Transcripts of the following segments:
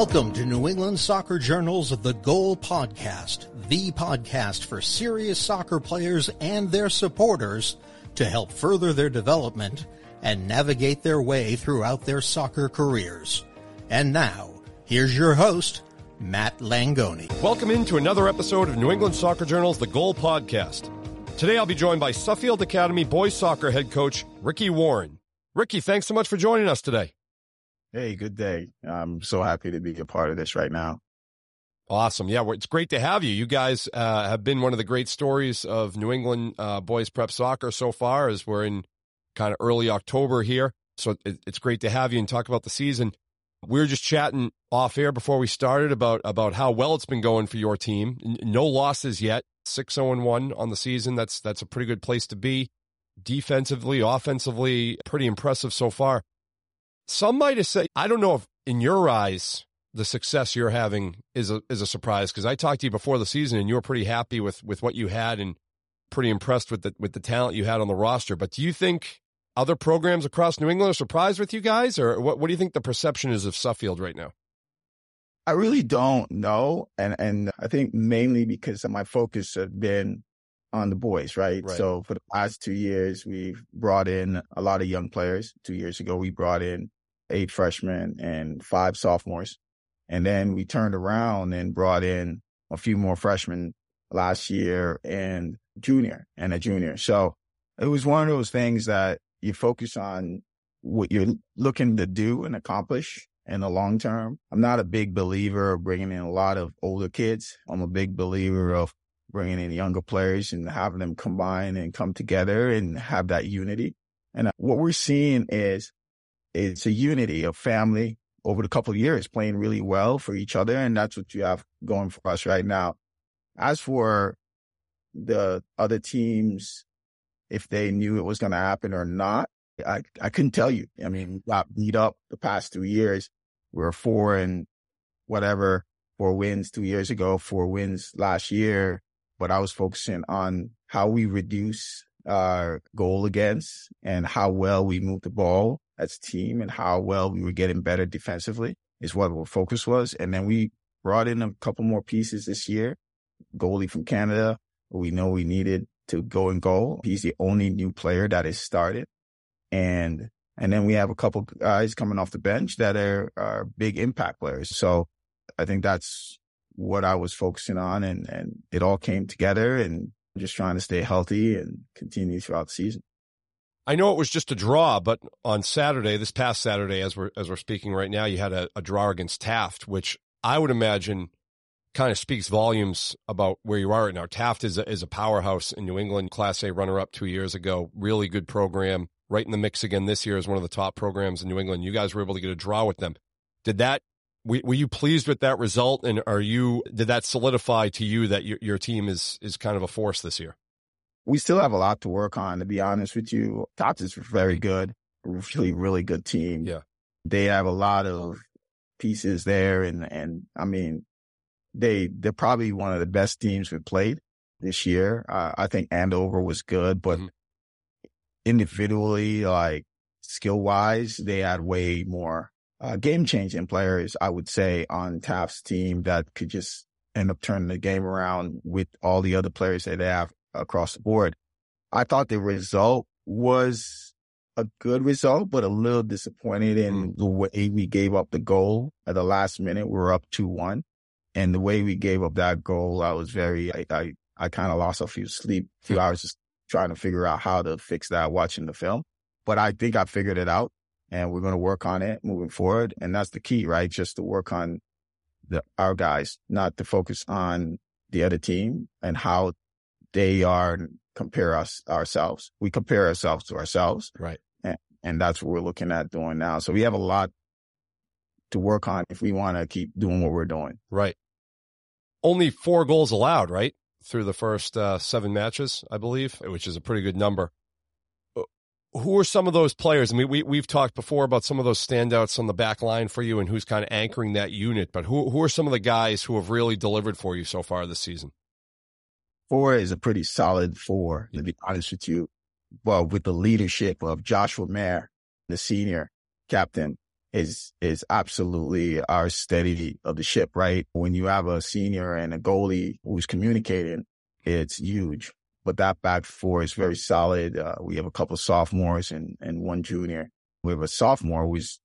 Welcome to New England Soccer Journal's The Goal Podcast, the podcast for serious soccer players and their supporters to help further their development and navigate their way throughout their soccer careers. And now, here's your host, Matt Langoni. Welcome into another episode of New England Soccer Journal's The Goal Podcast. Today I'll be joined by Suffield Academy boys soccer head coach Ricky Warren. Ricky, thanks so much for joining us today. Hey, good day. I'm so happy to be a part of this right now. Awesome. Yeah, well, it's great to have you. You guys uh, have been one of the great stories of New England uh, boys prep soccer so far as we're in kind of early October here. So it, it's great to have you and talk about the season. We were just chatting off air before we started about about how well it's been going for your team. No losses yet. 6-0 1 on the season. That's that's a pretty good place to be. Defensively, offensively, pretty impressive so far. Some might have said, I don't know if in your eyes the success you're having is a is a surprise because I talked to you before the season and you were pretty happy with with what you had and pretty impressed with the with the talent you had on the roster. But do you think other programs across New England are surprised with you guys, or what? What do you think the perception is of Suffield right now? I really don't know, and and I think mainly because my focus has been on the boys, right? right? So for the last two years, we've brought in a lot of young players. Two years ago, we brought in eight freshmen and five sophomores. And then we turned around and brought in a few more freshmen last year and junior and a junior. So it was one of those things that you focus on what you're looking to do and accomplish in the long term. I'm not a big believer of bringing in a lot of older kids. I'm a big believer of bringing in younger players and having them combine and come together and have that unity. And uh, what we're seeing is it's a unity of family over the couple of years playing really well for each other. And that's what you have going for us right now. As for the other teams, if they knew it was going to happen or not, I, I couldn't tell you. I mean, we got beat up the past two years. We are four and whatever, four wins two years ago, four wins last year. But I was focusing on how we reduce our goal against and how well we move the ball as a team and how well we were getting better defensively is what our focus was. And then we brought in a couple more pieces this year. Goalie from Canada, we know we needed to go and goal. He's the only new player that has started. And, and then we have a couple guys coming off the bench that are, are big impact players. So I think that's what I was focusing on and, and it all came together and just trying to stay healthy and continue throughout the season. I know it was just a draw, but on Saturday, this past Saturday, as we're as we're speaking right now, you had a, a draw against Taft, which I would imagine kind of speaks volumes about where you are right now. Taft is a, is a powerhouse in New England, Class A runner up two years ago, really good program, right in the mix again this year as one of the top programs in New England. You guys were able to get a draw with them. Did that? Were you pleased with that result, and are you? Did that solidify to you that your, your team is is kind of a force this year? We still have a lot to work on, to be honest with you. Taft is very good, really, really good team. Yeah. They have a lot of pieces there. And, and I mean, they, they're probably one of the best teams we've played this year. Uh, I think Andover was good, but mm-hmm. individually, like skill wise, they had way more uh, game changing players, I would say, on Taft's team that could just end up turning the game around with all the other players that they have across the board. I thought the result was a good result, but a little disappointed in mm. the way we gave up the goal at the last minute. We were up 2-1 and the way we gave up that goal, I was very, I, I, I kind of lost a few sleep, a few hours just trying to figure out how to fix that watching the film. But I think I figured it out and we're going to work on it moving forward. And that's the key, right? Just to work on the, our guys, not to focus on the other team and how they are compare us ourselves. We compare ourselves to ourselves. Right. And, and that's what we're looking at doing now. So we have a lot to work on if we want to keep doing what we're doing. Right. Only four goals allowed, right? Through the first uh, seven matches, I believe, which is a pretty good number. Uh, who are some of those players? I mean, we, we've talked before about some of those standouts on the back line for you and who's kind of anchoring that unit, but who, who are some of the guys who have really delivered for you so far this season? Four is a pretty solid four, to be honest with you. Well, with the leadership of Joshua Mayer, the senior captain, is is absolutely our steady of the ship, right? When you have a senior and a goalie who's communicating, it's huge. But that back four is very solid. Uh, we have a couple of sophomores and and one junior. We have a sophomore who's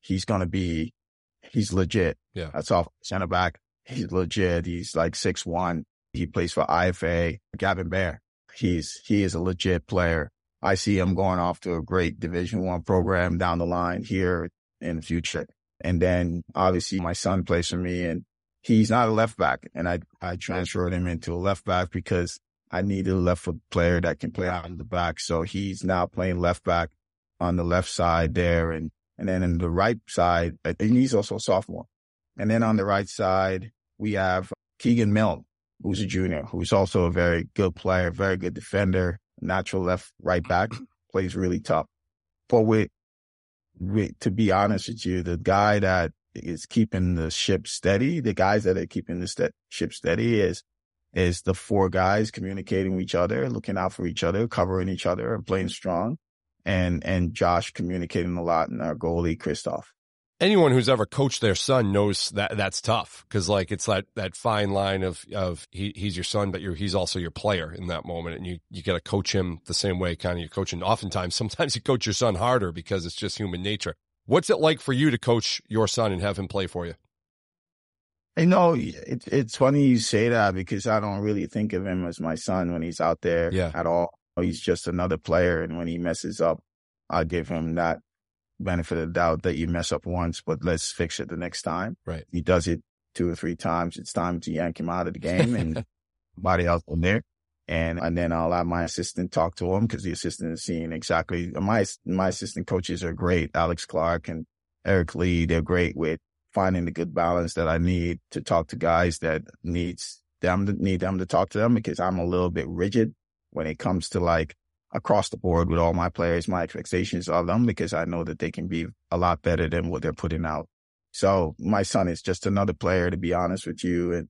he's gonna be he's legit. Yeah, that's off center back. He's legit. He's like six one. He plays for IFA. Gavin Bear. He's he is a legit player. I see him going off to a great Division One program down the line here in the future. And then obviously my son plays for me and he's not a left back. And I, I transferred him into a left back because I needed a left foot player that can play out in the back. So he's now playing left back on the left side there. And, and then in the right side, and he's also a sophomore. And then on the right side, we have Keegan Milne, who's a junior, who's also a very good player, very good defender, natural left right back, plays really tough. But with with to be honest with you, the guy that is keeping the ship steady, the guys that are keeping the st- ship steady is, is the four guys communicating with each other, looking out for each other, covering each other and playing strong. And, and Josh communicating a lot and our goalie, Christoph anyone who's ever coached their son knows that that's tough because like it's that that fine line of of he, he's your son but you're he's also your player in that moment and you you got to coach him the same way kind of you're coaching oftentimes sometimes you coach your son harder because it's just human nature what's it like for you to coach your son and have him play for you I know it, it's funny you say that because I don't really think of him as my son when he's out there yeah. at all. He's just another player. And when he messes up, I give him that benefit of the doubt that you mess up once, but let's fix it the next time. Right. He does it two or three times. It's time to yank him out of the game and body else in there. And, and then I'll have my assistant talk to him because the assistant is seeing exactly my, my assistant coaches are great. Alex Clark and Eric Lee. They're great with finding the good balance that I need to talk to guys that needs them to need them to talk to them because I'm a little bit rigid when it comes to like across the board with all my players, my expectations of them because I know that they can be a lot better than what they're putting out. So my son is just another player, to be honest with you. And,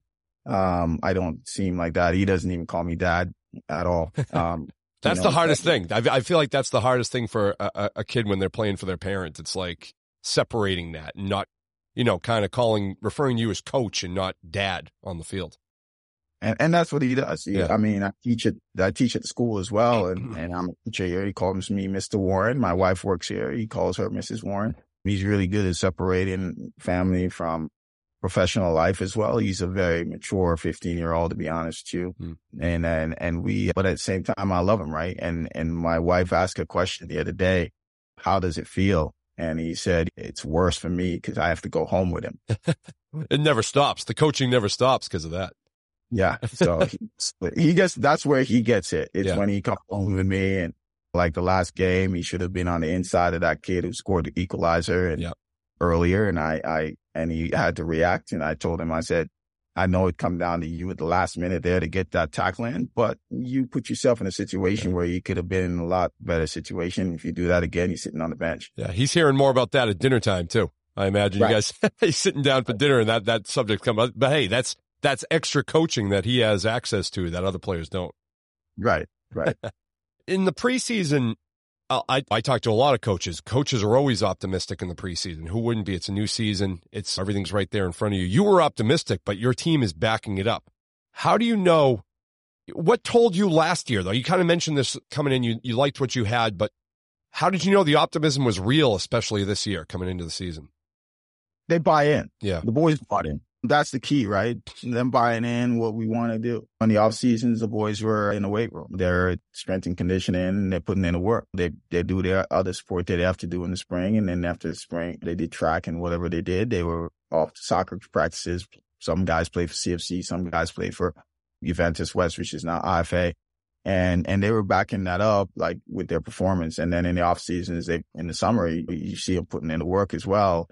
um, I don't seem like that. He doesn't even call me dad at all. Um, that's you know, the hardest thing. I, I, feel like that's the hardest thing for a, a kid when they're playing for their parents. It's like separating that, not, you know, kind of calling, referring to you as coach and not dad on the field. And, and that's what he does. He, yeah. I mean, I teach it, I teach at school as well. And, and I'm a teacher here. He calls me Mr. Warren. My wife works here. He calls her Mrs. Warren. He's really good at separating family from professional life as well. He's a very mature 15 year old, to be honest with you. Mm. And, and, and we, but at the same time, I love him, right? And, and my wife asked a question the other day. How does it feel? And he said, it's worse for me because I have to go home with him. it never stops. The coaching never stops because of that. Yeah. So he, he gets, that's where he gets it. It's yeah. when he comes home with me and like the last game, he should have been on the inside of that kid who scored the equalizer and earlier. And I, I, and he had to react. And I told him, I said, I know it come down to you at the last minute there to get that tackle in, but you put yourself in a situation yeah. where you could have been in a lot better situation. If you do that again, you're sitting on the bench. Yeah. He's hearing more about that at dinner time too. I imagine right. you guys he's sitting down for dinner and that, that subject come up. But hey, that's, that's extra coaching that he has access to that other players don't. Right, right. in the preseason, uh, I, I talk to a lot of coaches. Coaches are always optimistic in the preseason. Who wouldn't be? It's a new season. It's everything's right there in front of you. You were optimistic, but your team is backing it up. How do you know what told you last year though? You kind of mentioned this coming in. You, you liked what you had, but how did you know the optimism was real, especially this year coming into the season? They buy in. Yeah. The boys bought in that's the key, right? Them buying in what we want to do. On the off seasons, the boys were in the weight room. They're strength and conditioning and they're putting in the work. They, they do their other sport that they have to do in the spring. And then after the spring, they did track and whatever they did, they were off to soccer practices. Some guys play for CFC. Some guys play for Juventus West, which is now IFA. And, and they were backing that up, like with their performance. And then in the off seasons, they, in the summer, you, you see them putting in the work as well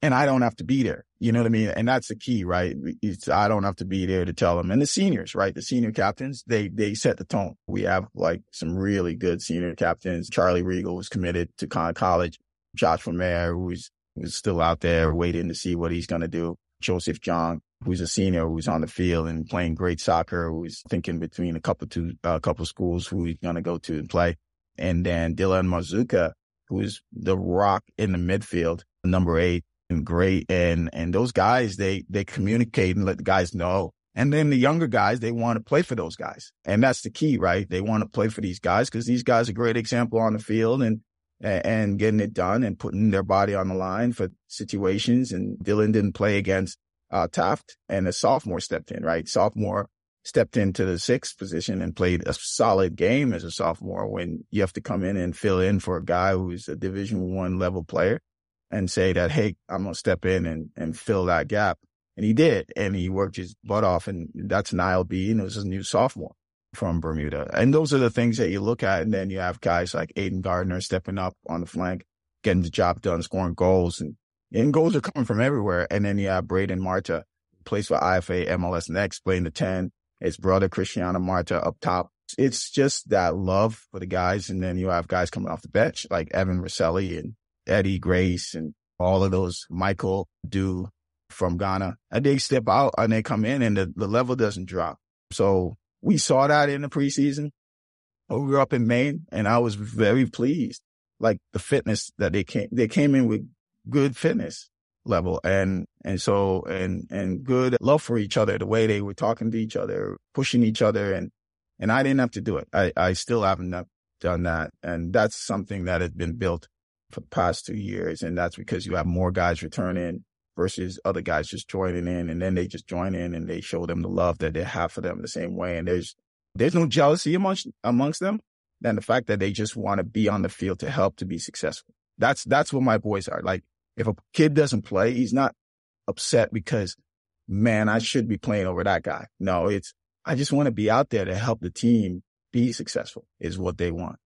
and I don't have to be there. You know what I mean? And that's the key, right? It's, I don't have to be there to tell them. And the seniors, right? The senior captains, they, they set the tone. We have like some really good senior captains. Charlie Regal was committed to Conn College. Josh Mayer, who's, who's still out there waiting to see what he's going to do. Joseph John, who's a senior, who's on the field and playing great soccer, who's thinking between a couple two, a uh, couple schools who he's going to go to and play. And then Dylan Mazuka, who is the rock in the midfield number eight and great. And, and those guys, they, they communicate and let the guys know. And then the younger guys, they want to play for those guys. And that's the key, right? They want to play for these guys because these guys are great example on the field and, and getting it done and putting their body on the line for situations. And Dylan didn't play against uh, Taft and a sophomore stepped in, right? Sophomore stepped into the sixth position and played a solid game as a sophomore when you have to come in and fill in for a guy who's a division one level player and say that, Hey, I'm going to step in and, and fill that gap. And he did. And he worked his butt off. And that's Niall B. And it was a new sophomore from Bermuda. And those are the things that you look at. And then you have guys like Aiden Gardner stepping up on the flank, getting the job done, scoring goals. And, and goals are coming from everywhere. And then you have Braden Marta, plays for IFA MLS Next, playing the 10. His brother, Cristiano Marta, up top. It's just that love for the guys. And then you have guys coming off the bench like Evan Rosselli and Eddie Grace and all of those, Michael Do from Ghana. And they step out and they come in and the, the level doesn't drop. So we saw that in the preseason. We were up in Maine and I was very pleased. Like the fitness that they came, they came in with good fitness level and, and so, and, and good love for each other, the way they were talking to each other, pushing each other. And, and I didn't have to do it. I, I still haven't done that. And that's something that had been built for the past two years. And that's because you have more guys returning versus other guys just joining in and then they just join in and they show them the love that they have for them the same way. And there's, there's no jealousy amongst, amongst them than the fact that they just want to be on the field to help to be successful. That's, that's what my boys are. Like if a kid doesn't play, he's not upset because man, I should be playing over that guy. No, it's, I just want to be out there to help the team be successful is what they want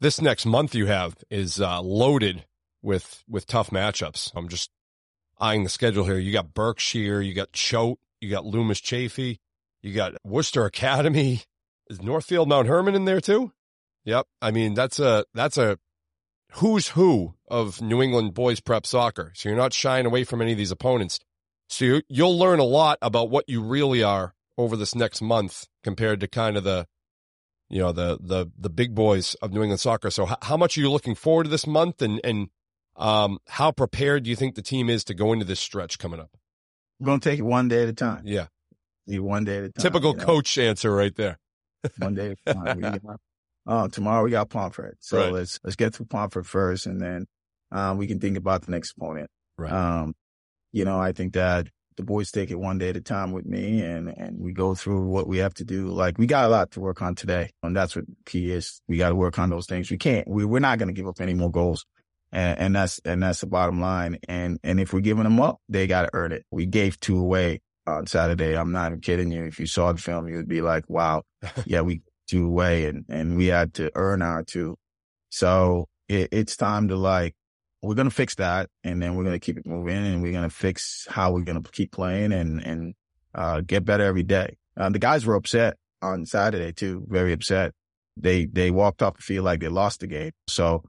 this next month you have is uh, loaded with with tough matchups. I'm just eyeing the schedule here. You got Berkshire, you got Choate, you got Loomis Chaffee, you got Worcester Academy. Is Northfield Mount Hermon in there too? Yep. I mean that's a that's a who's who of New England boys prep soccer. So you're not shying away from any of these opponents. So you, you'll learn a lot about what you really are over this next month compared to kind of the you know the the the big boys of New England soccer. So h- how much are you looking forward to this month, and and um, how prepared do you think the team is to go into this stretch coming up? We're gonna take it one day at a time. Yeah, one day at a time. Typical you know? coach answer right there. one day at a time. got, oh, tomorrow we got Pomfret, so right. let's let's get through Pomfret first, and then um, we can think about the next opponent. Right. Um, you know, I think that the boys take it one day at a time with me and, and we go through what we have to do. Like we got a lot to work on today. And that's what key is. We got to work on those things. We can't, we, we're not going to give up any more goals. And, and that's, and that's the bottom line. And, and if we're giving them up, they got to earn it. We gave two away on Saturday. I'm not even kidding you. If you saw the film, you would be like, wow, yeah, we two away and, and we had to earn our two. So it, it's time to like we're going to fix that and then we're going to keep it moving and we're going to fix how we're going to keep playing and, and, uh, get better every day. Uh, the guys were upset on Saturday too, very upset. They, they walked off the field like they lost the game. So,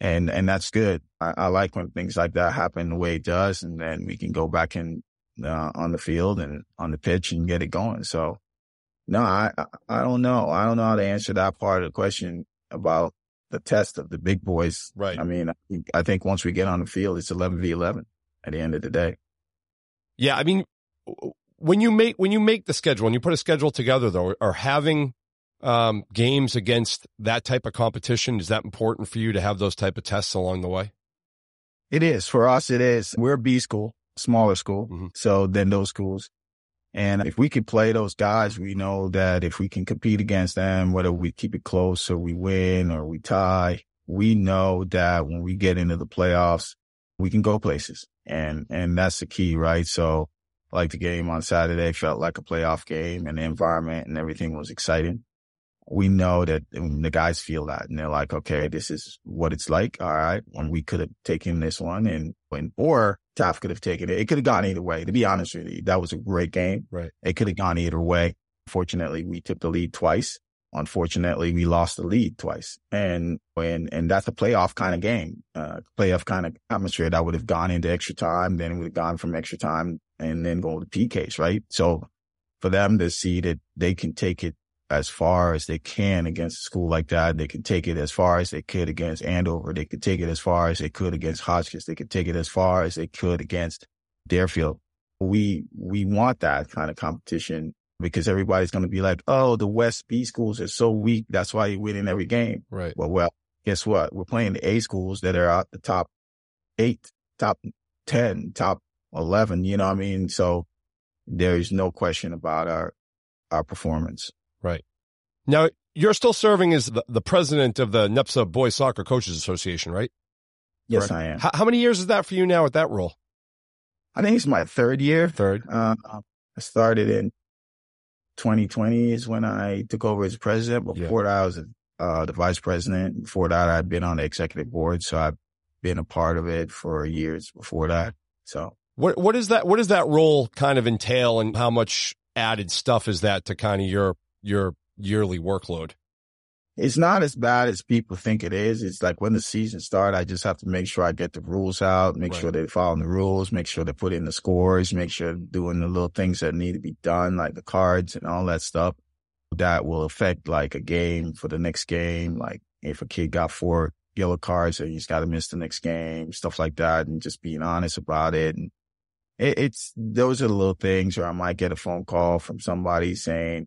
and, and that's good. I, I like when things like that happen the way it does. And then we can go back in, uh, on the field and on the pitch and get it going. So no, I, I don't know. I don't know how to answer that part of the question about the test of the big boys. Right. I mean, I think once we get on the field, it's 11 v 11 at the end of the day. Yeah. I mean, when you make, when you make the schedule, and you put a schedule together though, or having, um, games against that type of competition, is that important for you to have those type of tests along the way? It is for us. It is. We're a B school, smaller school. Mm-hmm. So than those schools, and if we could play those guys, we know that if we can compete against them, whether we keep it close or we win or we tie, we know that when we get into the playoffs, we can go places. And, and that's the key, right? So like the game on Saturday felt like a playoff game and the environment and everything was exciting. We know that the guys feel that and they're like, okay, this is what it's like. All right. When we could have taken this one and when, or Taft could have taken it. It could have gone either way. To be honest with you, that was a great game. Right. It could have gone either way. Fortunately, we took the lead twice. Unfortunately, we lost the lead twice. And, and, and that's a playoff kind of game, uh, playoff kind of atmosphere that would have gone into extra time. Then it would have gone from extra time and then go to PKs, right? So for them to see that they can take it as far as they can against a school like that. They can take it as far as they could against Andover. They could take it as far as they could against Hotchkiss. They could take it as far as they could against Deerfield. We, we want that kind of competition because everybody's going to be like, Oh, the West B schools are so weak. That's why you're winning every game. Right. Well, well, guess what? We're playing the A schools that are out the top eight, top 10, top 11. You know what I mean? So there's no question about our, our performance. Now, you're still serving as the, the president of the NEPSA Boys Soccer Coaches Association, right? Yes, Correct. I am. How, how, many years is that for you now at that role? I think it's my third year. Third. Uh, I started in 2020 is when I took over as president. Before yeah. that, I was uh, the vice president. Before that, I'd been on the executive board. So I've been a part of it for years before that. So what, what is that, what does that role kind of entail and how much added stuff is that to kind of your, your yearly workload? It's not as bad as people think it is. It's like when the season starts, I just have to make sure I get the rules out, make right. sure they're following the rules, make sure they put in the scores, make sure they're doing the little things that need to be done, like the cards and all that stuff. That will affect like a game for the next game. Like if a kid got four yellow cards, and he's got to miss the next game, stuff like that, and just being honest about it. And it, it's those are the little things where I might get a phone call from somebody saying,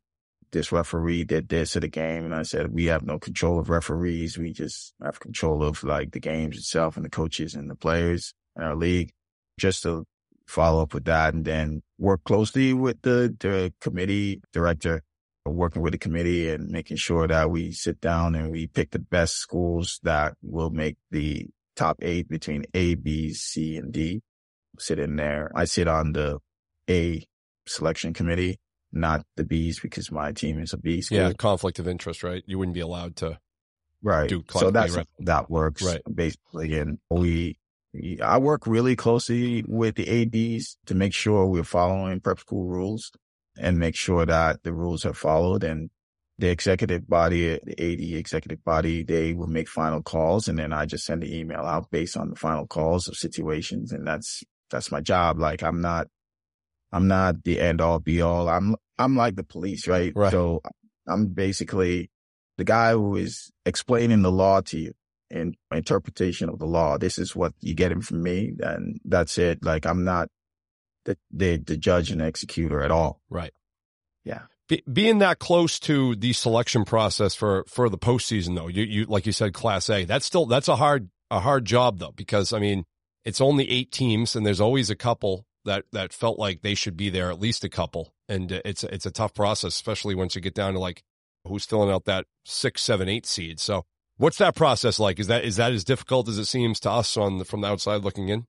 this referee did this at the game. And I said, we have no control of referees. We just have control of like the games itself and the coaches and the players in our league just to follow up with that and then work closely with the, the committee director, working with the committee and making sure that we sit down and we pick the best schools that will make the top eight between A, B, C, and D. Sit in there. I sit on the A selection committee not the bees because my team is a bee school. Yeah, conflict of interest, right? You wouldn't be allowed to. Right. Do so that's right. that works right. basically, and we. I work really closely with the ADs to make sure we're following prep school rules and make sure that the rules are followed. And the executive body, the AD executive body, they will make final calls. And then I just send the email out based on the final calls of situations. And that's, that's my job. Like I'm not I'm not the end all be all. I'm, I'm like the police, right? right? So I'm basically the guy who is explaining the law to you and interpretation of the law. This is what you get him from me. And that's it. Like I'm not the, the, the judge and executor at all. Right. Yeah. Be, being that close to the selection process for, for the postseason though, you, you, like you said, class A, that's still, that's a hard, a hard job though, because I mean, it's only eight teams and there's always a couple that that felt like they should be there at least a couple. And it's it's a tough process especially once you get down to like who's filling out that six seven eight seed. So what's that process like? Is that is that as difficult as it seems to us on the, from the outside looking in?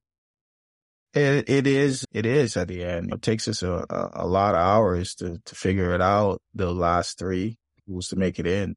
It, it is it is at the end. It takes us a, a, lot of hours to to figure it out the last three who's to make it in.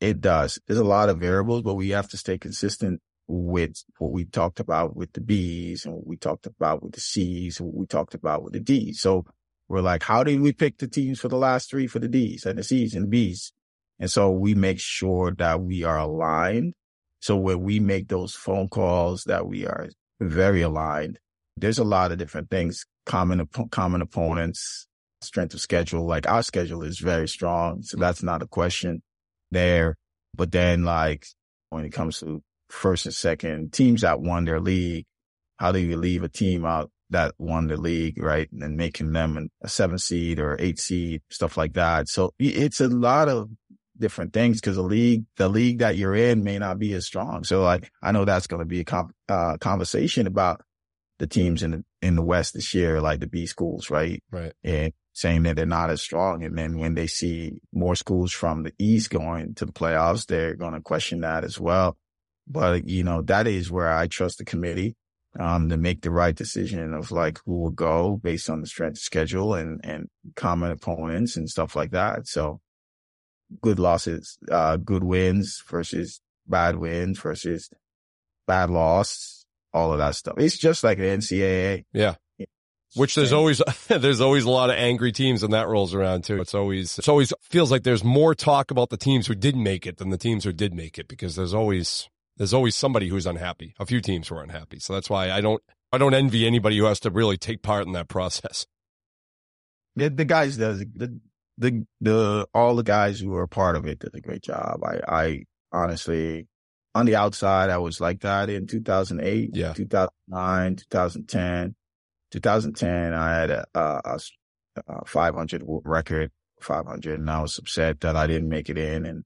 It does. There's a lot of variables but we have to stay consistent with what we talked about with the B's and what we talked about with the C's and what we talked about with the D's. So we're like, how did we pick the teams for the last three for the D's and the C's and the B's? And so we make sure that we are aligned. So when we make those phone calls that we are very aligned, there's a lot of different things, common, common opponents, strength of schedule. Like our schedule is very strong. So that's not a question there. But then like when it comes to first and second teams that won their league. How do you leave a team out that won the league, right? And making them a seven seed or eight seed, stuff like that. So it's a lot of different things because the league, the league that you're in may not be as strong. So like, I know that's going to be a comp, uh, conversation about the teams in the, in the West this year, like the B schools, right? Right. And saying that they're not as strong. And then when they see more schools from the East going to the playoffs, they're going to question that as well. But, you know, that is where I trust the committee, um, to make the right decision of like who will go based on the strength schedule and, and common opponents and stuff like that. So good losses, uh, good wins versus bad wins versus bad loss, all of that stuff. It's just like the NCAA. Yeah. Which there's always, there's always a lot of angry teams and that rolls around too. It's always, it's always feels like there's more talk about the teams who didn't make it than the teams who did make it because there's always, there's always somebody who's unhappy. A few teams were unhappy. So that's why I don't I don't envy anybody who has to really take part in that process. The, the guys does the the the all the guys who were a part of it did a great job. I I honestly on the outside I was like that in 2008, yeah, 2009, 2010, 2010. I had a, a, a 500 record, 500, and I was upset that I didn't make it in. And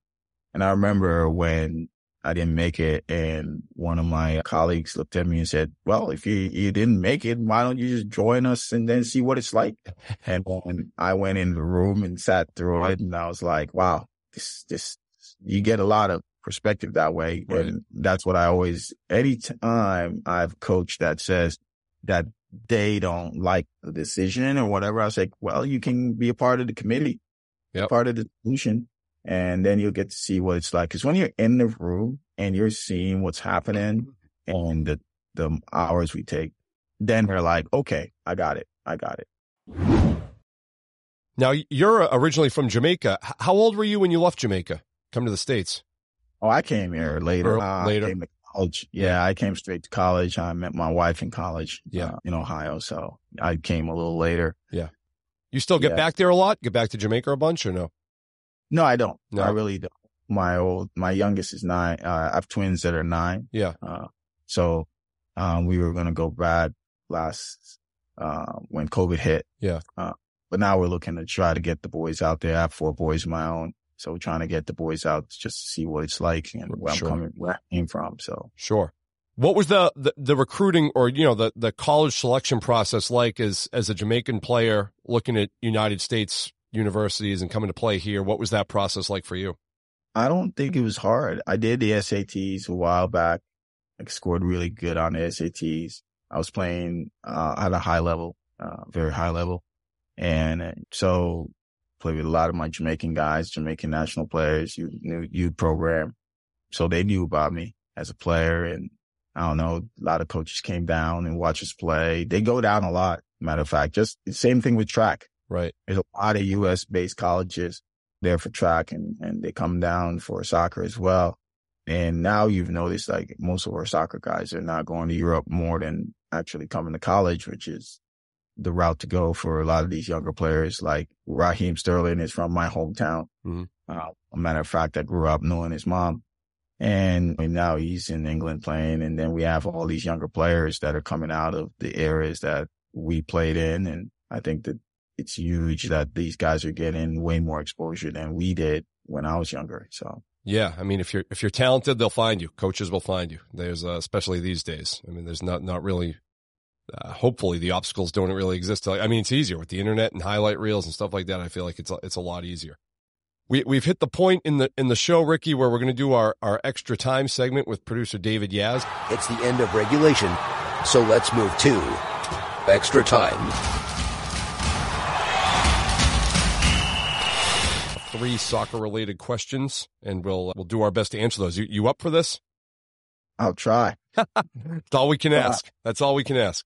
and I remember when I didn't make it. And one of my colleagues looked at me and said, well, if you, you didn't make it, why don't you just join us and then see what it's like? And when I went in the room and sat through it and I was like, wow, this, this, you get a lot of perspective that way. Right. And that's what I always, anytime I've coached that says that they don't like the decision or whatever, I say, well, you can be a part of the committee, yep. part of the solution and then you'll get to see what it's like. Cause when you're in the room and you're seeing what's happening and the, the hours we take, then they're like, okay, I got it. I got it. Now you're originally from Jamaica. How old were you when you left Jamaica? Come to the States? Oh, I came here later. Uh, later. college. Yeah, I came straight to college. I met my wife in college. Yeah. Uh, in Ohio. So I came a little later. Yeah. You still get yeah. back there a lot? Get back to Jamaica a bunch or no? No, I don't. No. I really don't. My old, my youngest is nine. Uh, I have twins that are nine. Yeah. Uh, so, um, we were going to go bad last, uh, when COVID hit. Yeah. Uh, but now we're looking to try to get the boys out there. I have four boys of my own. So we're trying to get the boys out just to see what it's like and where sure. I'm coming, where I came from. So sure. What was the, the, the recruiting or you know the the college selection process like as as a Jamaican player looking at United States universities and coming to play here. What was that process like for you? I don't think it was hard. I did the SATs a while back. I scored really good on the SATs. I was playing uh, at a high level, uh, very high level. And uh, so played with a lot of my Jamaican guys, Jamaican national players, youth, youth program. So they knew about me as a player. And I don't know, a lot of coaches came down and watched us play. They go down a lot. Matter of fact, just same thing with track. Right. There's a lot of U.S. based colleges there for track and, and they come down for soccer as well. And now you've noticed like most of our soccer guys are not going to Europe more than actually coming to college, which is the route to go for a lot of these younger players. Like Raheem Sterling is from my hometown. Mm-hmm. Uh, a matter of fact, I grew up knowing his mom. And now he's in England playing. And then we have all these younger players that are coming out of the areas that we played in. And I think that it's huge that these guys are getting way more exposure than we did when I was younger. So yeah, I mean, if you're if you're talented, they'll find you. Coaches will find you. There's uh, especially these days. I mean, there's not not really. Uh, hopefully, the obstacles don't really exist. I mean, it's easier with the internet and highlight reels and stuff like that. I feel like it's a, it's a lot easier. We we've hit the point in the in the show, Ricky, where we're going to do our our extra time segment with producer David Yaz. It's the end of regulation, so let's move to extra time. Three soccer related questions, and we'll uh, we'll do our best to answer those. You, you up for this? I'll try. That's all we can ask. That's all we can ask.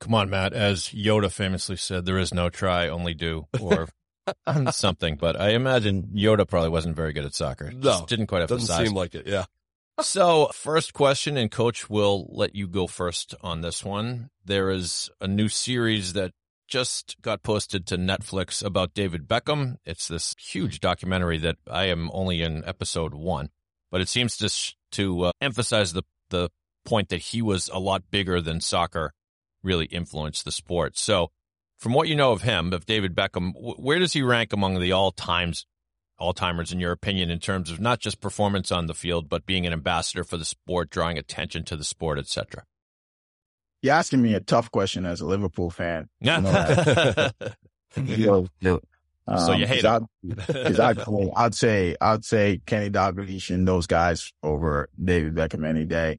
Come on, Matt. As Yoda famously said, there is no try, only do, or something. But I imagine Yoda probably wasn't very good at soccer. No, didn't quite have doesn't the size. seem like it. Yeah. so, first question, and Coach will let you go first on this one. There is a new series that just got posted to Netflix about David Beckham. It's this huge documentary that I am only in episode one, but it seems to sh- to uh, emphasize the the point that he was a lot bigger than soccer really influenced the sport. So, from what you know of him, of David Beckham, w- where does he rank among the all times all timers in your opinion in terms of not just performance on the field, but being an ambassador for the sport, drawing attention to the sport, etc. You're asking me a tough question as a Liverpool fan. Yeah. You know, you know, um, so you hate him. Because I'd, I'd say, I'd say Kenny Dalglish and those guys over David Beckham any day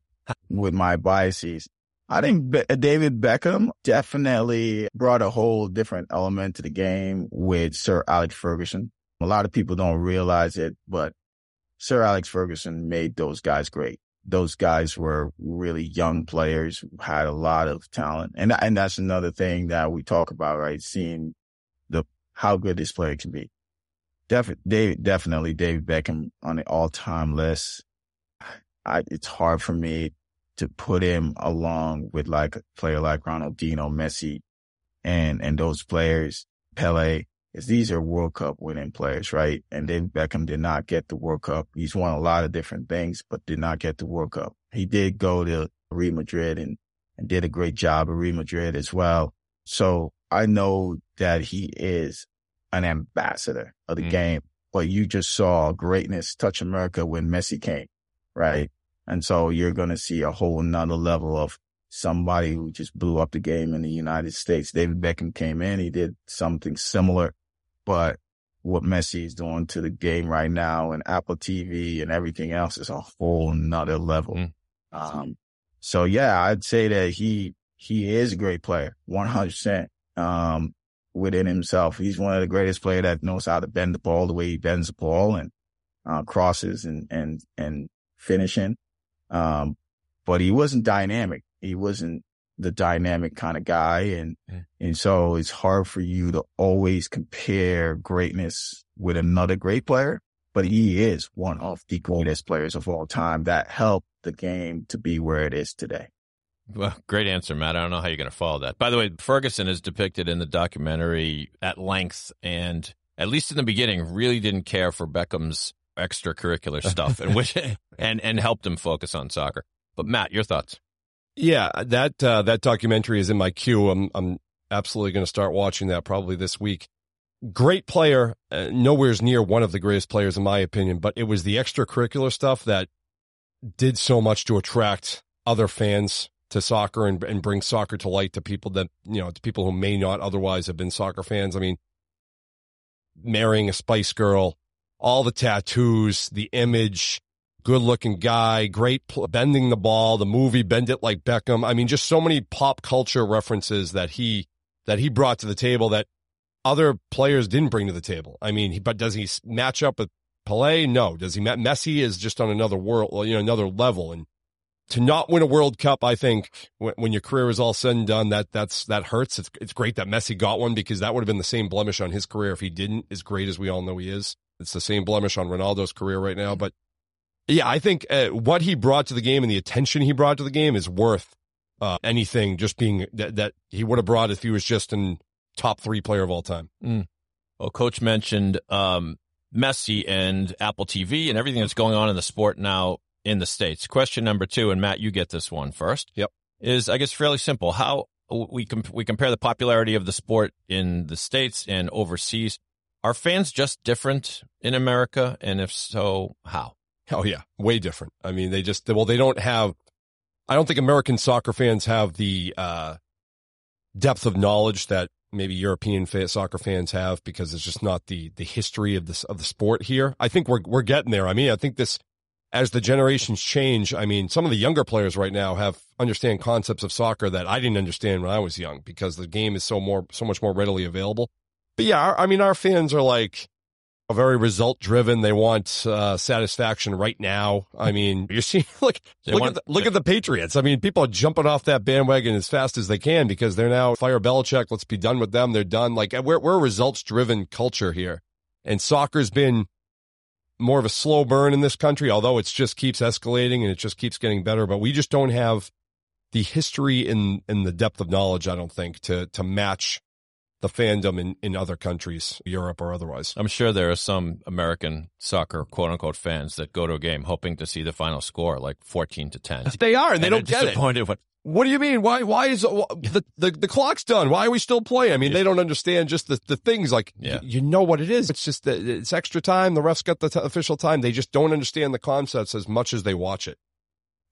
with my biases. I think Be- David Beckham definitely brought a whole different element to the game with Sir Alex Ferguson. A lot of people don't realize it, but Sir Alex Ferguson made those guys great those guys were really young players who had a lot of talent. And, and that's another thing that we talk about, right? Seeing the, how good this player can be. Definitely, definitely David Beckham on the all time list. I, it's hard for me to put him along with like a player like Ronaldinho, Messi, and, and those players, Pele. Is these are World Cup winning players, right? And David Beckham did not get the World Cup. He's won a lot of different things, but did not get the World Cup. He did go to Real Madrid and, and did a great job at Real Madrid as well. So I know that he is an ambassador of the mm. game, but you just saw greatness touch America when Messi came, right? And so you're going to see a whole nother level of somebody who just blew up the game in the United States. David Beckham came in. He did something similar, but what Messi is doing to the game right now and Apple TV and everything else is a whole nother level. Mm. Um, so yeah, I'd say that he, he is a great player, 100%. Um, within himself. He's one of the greatest players that knows how to bend the ball the way he bends the ball and, uh, crosses and, and, and finishing. Um, but he wasn't dynamic. He wasn't the dynamic kind of guy. And, yeah. and so it's hard for you to always compare greatness with another great player, but he is one of the greatest players of all time that helped the game to be where it is today. Well, great answer, Matt. I don't know how you're going to follow that. By the way, Ferguson is depicted in the documentary at length and at least in the beginning really didn't care for Beckham's extracurricular stuff and which and and helped him focus on soccer. But Matt, your thoughts? Yeah, that uh, that documentary is in my queue. I'm I'm absolutely going to start watching that probably this week. Great player, uh, nowhere's near one of the greatest players in my opinion, but it was the extracurricular stuff that did so much to attract other fans to soccer and, and bring soccer to light to people that, you know, to people who may not otherwise have been soccer fans. I mean, marrying a Spice Girl, all the tattoos, the image, good looking guy, great pl- bending the ball, the movie Bend It Like Beckham. I mean, just so many pop culture references that he, that he brought to the table that other players didn't bring to the table. I mean, he, but does he match up with Pelé? No. Does he? Messi is just on another world, you know, another level. And to not win a World Cup, I think when, when, your career is all said and done, that that's that hurts. It's it's great that Messi got one because that would have been the same blemish on his career if he didn't. As great as we all know he is, it's the same blemish on Ronaldo's career right now. But yeah, I think uh, what he brought to the game and the attention he brought to the game is worth uh, anything. Just being that that he would have brought if he was just in top three player of all time. Mm. Well, coach mentioned um, Messi and Apple TV and everything that's going on in the sport now in the States. Question number two, and Matt, you get this one first. Yep. Is, I guess, fairly simple. How we, comp- we compare the popularity of the sport in the States and overseas. Are fans just different in America? And if so, how? Oh, yeah. Way different. I mean, they just, well, they don't have, I don't think American soccer fans have the, uh, depth of knowledge that maybe European soccer fans have because it's just not the the history of this of the sport here. I think we're we're getting there. I mean, I think this as the generations change, I mean, some of the younger players right now have understand concepts of soccer that I didn't understand when I was young because the game is so more, so much more readily available. But yeah, our, I mean, our fans are like very result driven. They want uh, satisfaction right now. I mean, you see, look, look want, at the, look at the Patriots. I mean, people are jumping off that bandwagon as fast as they can because they're now fire Belichick. Let's be done with them. They're done. Like we're we're a results driven culture here, and soccer's been more of a slow burn in this country, although it just keeps escalating and it just keeps getting better. But we just don't have the history and in, in the depth of knowledge, I don't think, to to match the fandom in, in other countries, Europe or otherwise. I'm sure there are some American soccer quote unquote fans that go to a game hoping to see the final score like 14 to 10. They are, and they don't get it. When, what do you mean? Why? Why is the, the the clock's done? Why are we still playing? I mean, they don't understand just the, the things. Like yeah. you know what it is. It's just that it's extra time. The refs got the t- official time. They just don't understand the concepts as much as they watch it.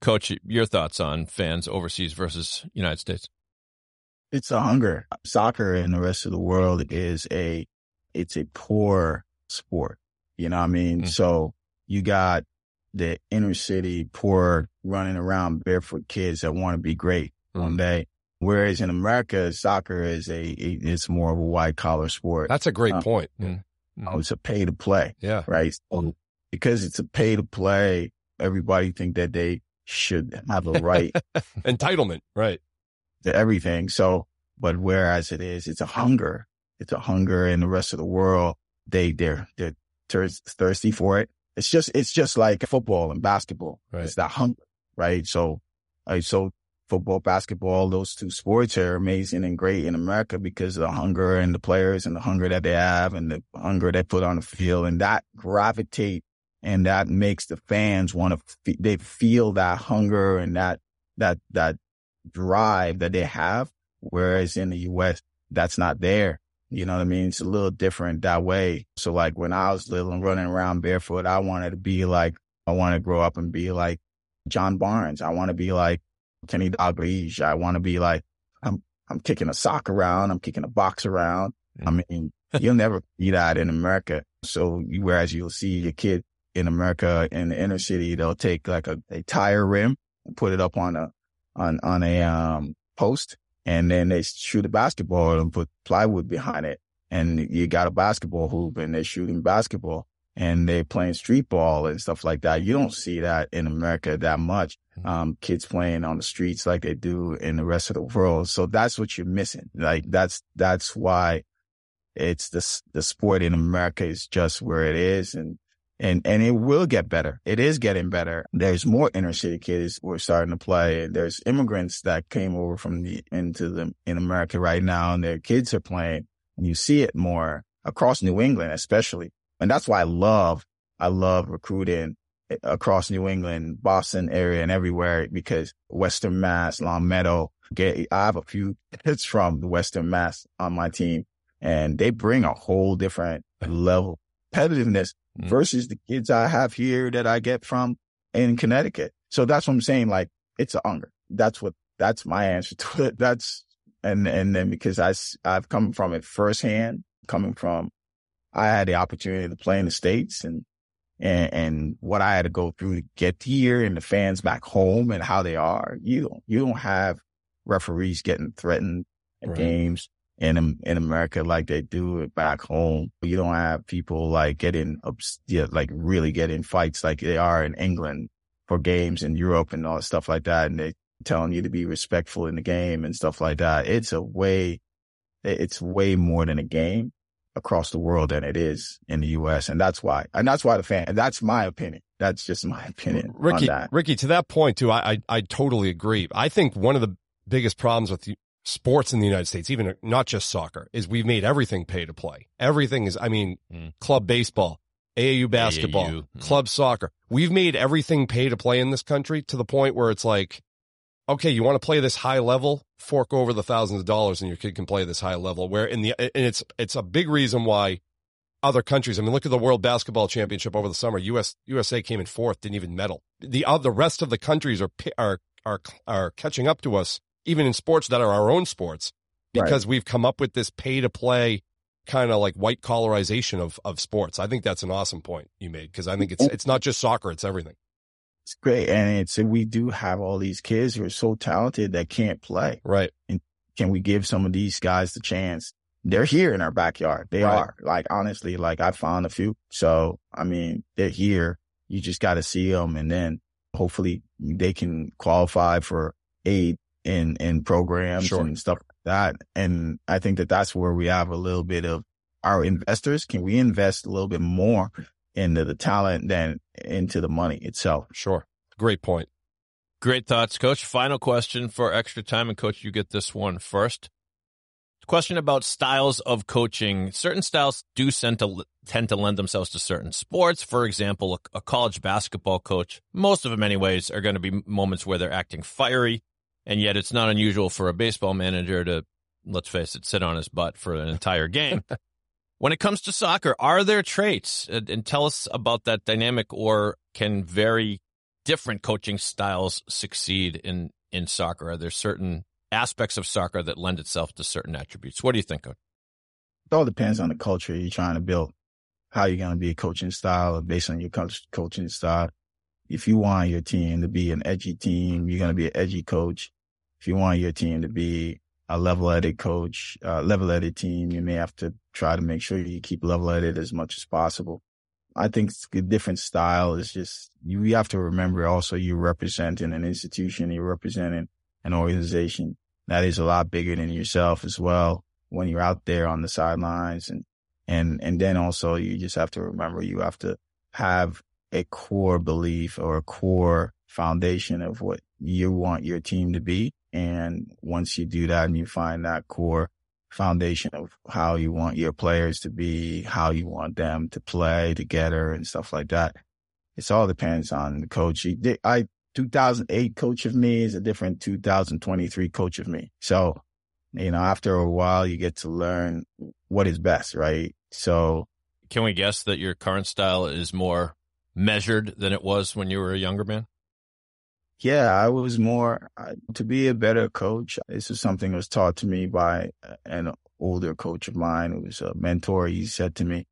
Coach, your thoughts on fans overseas versus United States? It's a hunger. Soccer in the rest of the world is a it's a poor sport. You know what I mean? Mm-hmm. So you got the inner city poor running around barefoot kids that want to be great mm. one day. Whereas in America, soccer is a, it's more of a white collar sport. That's a great uh, point. Mm. Mm. it's a pay to play. Yeah. Right. So because it's a pay to play, everybody think that they should have a right entitlement, right. To everything. So, but whereas it is, it's a hunger. It's a hunger in the rest of the world. They, they're, they're thirsty for it. It's just, it's just like football and basketball. Right. It's that hunger, right? So, uh, so football, basketball, those two sports are amazing and great in America because of the hunger and the players and the hunger that they have and the hunger they put on the field and that gravitate and that makes the fans want to, f- they feel that hunger and that, that, that drive that they have. Whereas in the U.S., that's not there. You know what I mean? It's a little different that way. So like when I was little and running around barefoot, I wanted to be like, I want to grow up and be like John Barnes. I want to be like Kenny Dalglish. I want to be like, I'm, I'm kicking a sock around. I'm kicking a box around. I mm. mean, you'll never be that in America. So whereas you'll see your kid in America in the inner city, they'll take like a, a tire rim and put it up on a, on, on a, um, post and then they shoot a basketball and put plywood behind it. And you got a basketball hoop and they're shooting basketball and they're playing street ball and stuff like that. You don't see that in America that much. Mm-hmm. Um, kids playing on the streets like they do in the rest of the world. So that's what you're missing. Like that's, that's why it's the, the sport in America is just where it is. And and and it will get better. It is getting better. There's more inner city kids who are starting to play. There's immigrants that came over from the into the in America right now, and their kids are playing. And you see it more across New England, especially. And that's why I love I love recruiting eh, across New England, Boston area, and everywhere because Western Mass, Longmeadow. Get I have a few kids from the Western Mass on my team, and they bring a whole different level competitiveness mm. versus the kids I have here that I get from in Connecticut. So that's what I'm saying. Like it's a hunger. That's what, that's my answer to it. That's, and, and then because I, I've come from it firsthand, coming from, I had the opportunity to play in the States and, and, and what I had to go through to get here and the fans back home and how they are. You don't, you don't have referees getting threatened at right. games in in America like they do it back home. You don't have people like getting yeah, like really getting fights like they are in England for games in Europe and all stuff like that, and they telling you to be respectful in the game and stuff like that. It's a way, it's way more than a game across the world than it is in the U.S. And that's why, and that's why the fan. And that's my opinion. That's just my opinion. Ricky, Ricky, to that point too, I, I I totally agree. I think one of the biggest problems with sports in the United States, even not just soccer, is we've made everything pay to play. Everything is, I mean, mm. club baseball, AAU basketball, AAU. Mm. club soccer. We've made everything pay to play in this country to the point where it's like, okay, you want to play this high level, fork over the thousands of dollars and your kid can play this high level where in the, and it's, it's a big reason why other countries. I mean, look at the World Basketball Championship over the summer. US, USA came in fourth, didn't even medal. The, uh, the rest of the countries are, are, are, are catching up to us even in sports that are our own sports, because right. we've come up with this pay to play kind of like white collarization of, of sports. I think that's an awesome point you made because I think it's it's not just soccer, it's everything. It's great. And it's we do have all these kids who are so talented that can't play. Right. And can we give some of these guys the chance? They're here in our backyard. They right. are. Like honestly, like I found a few. So I mean, they're here. You just got to see them and then hopefully they can qualify for aid in in programs sure. and stuff like that. And I think that that's where we have a little bit of our investors. Can we invest a little bit more into the talent than into the money itself? Sure. Great point. Great thoughts, Coach. Final question for extra time, and Coach, you get this one first. Question about styles of coaching. Certain styles do tend to tend to lend themselves to certain sports. For example, a, a college basketball coach, most of them, anyways, are going to be moments where they're acting fiery and yet it's not unusual for a baseball manager to, let's face it, sit on his butt for an entire game. when it comes to soccer, are there traits? And tell us about that dynamic, or can very different coaching styles succeed in, in soccer? Are there certain aspects of soccer that lend itself to certain attributes? What do you think of? It all depends on the culture you're trying to build, how you're going to be a coaching style based on your coaching style. If you want your team to be an edgy team, you're going to be an edgy coach if you want your team to be a level-headed coach, uh, level-headed team, you may have to try to make sure you keep level-headed as much as possible. I think a different style is just, you have to remember also you're representing an institution, you're representing an organization that is a lot bigger than yourself as well when you're out there on the sidelines. And, and, and then also you just have to remember you have to have a core belief or a core foundation of what you want your team to be. And once you do that and you find that core foundation of how you want your players to be, how you want them to play together and stuff like that, it's all depends on the coach. I 2008 coach of me is a different 2023 coach of me. So, you know, after a while, you get to learn what is best, right? So, can we guess that your current style is more measured than it was when you were a younger man? Yeah, I was more to be a better coach. This is something that was taught to me by an older coach of mine who was a mentor. He said to me,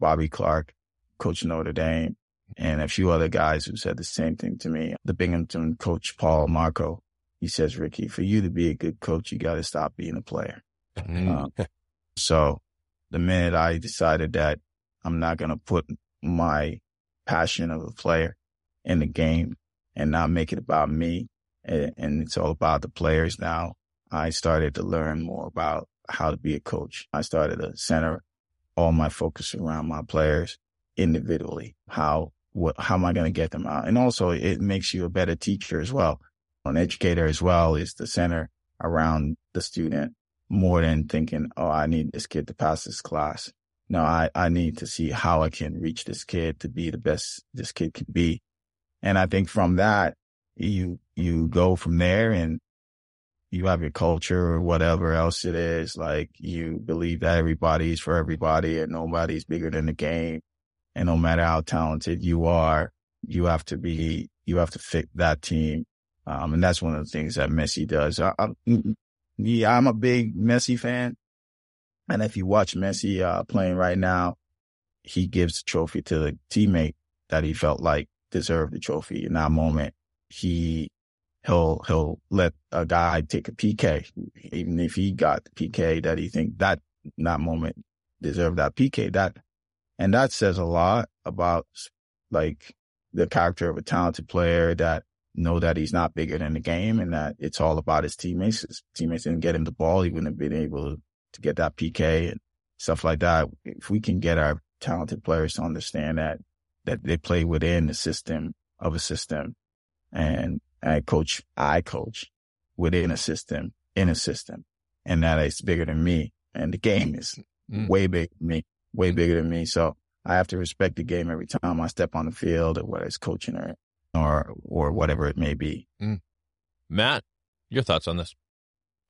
Bobby Clark, coach Notre Dame, and a few other guys who said the same thing to me. The Binghamton coach, Paul Marco, he says, Ricky, for you to be a good coach, you got to stop being a player. Mm. Um, so the minute I decided that I'm not going to put my passion of a player in the game and not make it about me, and, and it's all about the players now, I started to learn more about how to be a coach. I started to center all my focus around my players individually, how what, how am I going to get them out? And also it makes you a better teacher as well. An educator as well is the center around the student more than thinking, oh, I need this kid to pass this class. No, I, I need to see how I can reach this kid to be the best this kid can be. And I think from that, you, you go from there and you have your culture or whatever else it is. Like you believe that everybody's for everybody and nobody's bigger than the game. And no matter how talented you are, you have to be, you have to fit that team. Um, and that's one of the things that Messi does. I, I, yeah, I'm a big Messi fan. And if you watch Messi, uh, playing right now, he gives the trophy to the teammate that he felt like deserved the trophy in that moment. He, he'll, he'll let a guy take a PK, even if he got the PK that he think that, that moment deserved that PK. That and that says a lot about like the character of a talented player that know that he's not bigger than the game and that it's all about his teammates. His teammates didn't get him the ball. He wouldn't have been able to get that PK and stuff like that. If we can get our talented players to understand that, that they play within the system of a system and I coach, I coach within a system, in a system and that it's bigger than me and the game is mm. way bigger than me way bigger than me. So I have to respect the game every time I step on the field or whether it's coaching or, or, or whatever it may be. Mm. Matt, your thoughts on this?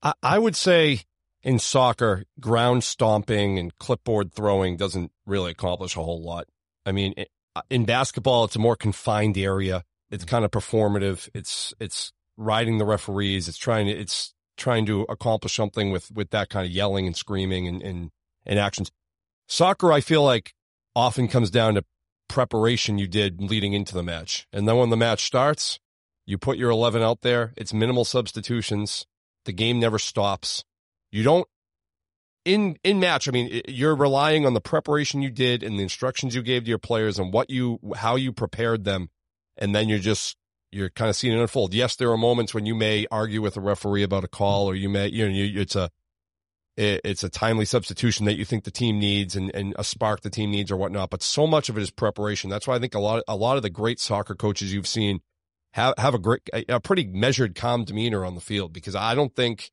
I, I would say in soccer, ground stomping and clipboard throwing doesn't really accomplish a whole lot. I mean, Uh, in basketball, it's a more confined area. It's mm-hmm. kind of performative. It's, it's riding the referees. It's trying to, it's trying to accomplish something with, with that kind of yelling and screaming and, and, and actions. Soccer, I feel like often comes down to preparation you did leading into the match. And then when the match starts, you put your 11 out there. It's minimal substitutions. The game never stops. You don't in in match. I mean, you're relying on the preparation you did and the instructions you gave to your players and what you how you prepared them, and then you're just you're kind of seeing it unfold. Yes, there are moments when you may argue with a referee about a call, or you may you know you, it's a it's a timely substitution that you think the team needs and, and a spark the team needs or whatnot. But so much of it is preparation. That's why I think a lot, a lot of the great soccer coaches you've seen have, have a great, a pretty measured, calm demeanor on the field because I don't think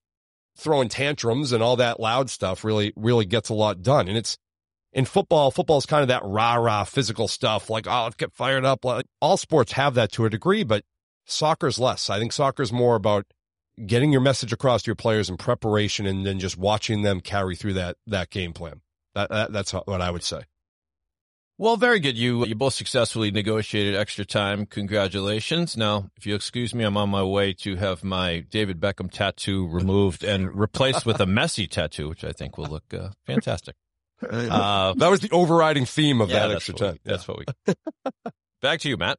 throwing tantrums and all that loud stuff really, really gets a lot done. And it's in football, football is kind of that rah rah physical stuff. Like, oh, get fired up. Like, all sports have that to a degree, but soccer's less. I think soccer's more about getting your message across to your players in preparation and then just watching them carry through that, that game plan. That, that that's what I would say. Well, very good. You you both successfully negotiated extra time. Congratulations. Now, if you excuse me, I'm on my way to have my David Beckham tattoo removed and replaced with a Messi tattoo, which I think will look uh, fantastic. Uh, that was the overriding theme of yeah, that extra time. We, that's what we. Back to you, Matt.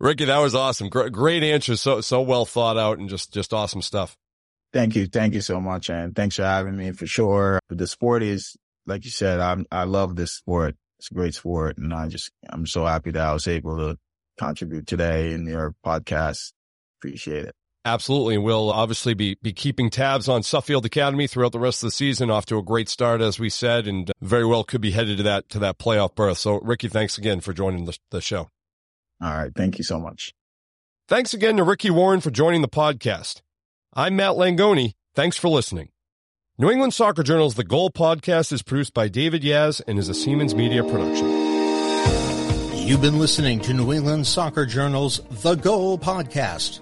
Ricky, that was awesome. Great, great answer. So, so well thought out and just, just awesome stuff. Thank you. Thank you so much. And thanks for having me for sure. The sport is, like you said, I'm, I love this sport. It's a great sport. And I just, I'm so happy that I was able to contribute today in your podcast. Appreciate it. Absolutely. And we'll obviously be, be keeping tabs on Suffield Academy throughout the rest of the season off to a great start, as we said, and very well could be headed to that, to that playoff berth. So Ricky, thanks again for joining the, the show. All right. Thank you so much. Thanks again to Ricky Warren for joining the podcast. I'm Matt Langoni. Thanks for listening. New England Soccer Journal's The Goal podcast is produced by David Yaz and is a Siemens Media production. You've been listening to New England Soccer Journal's The Goal podcast.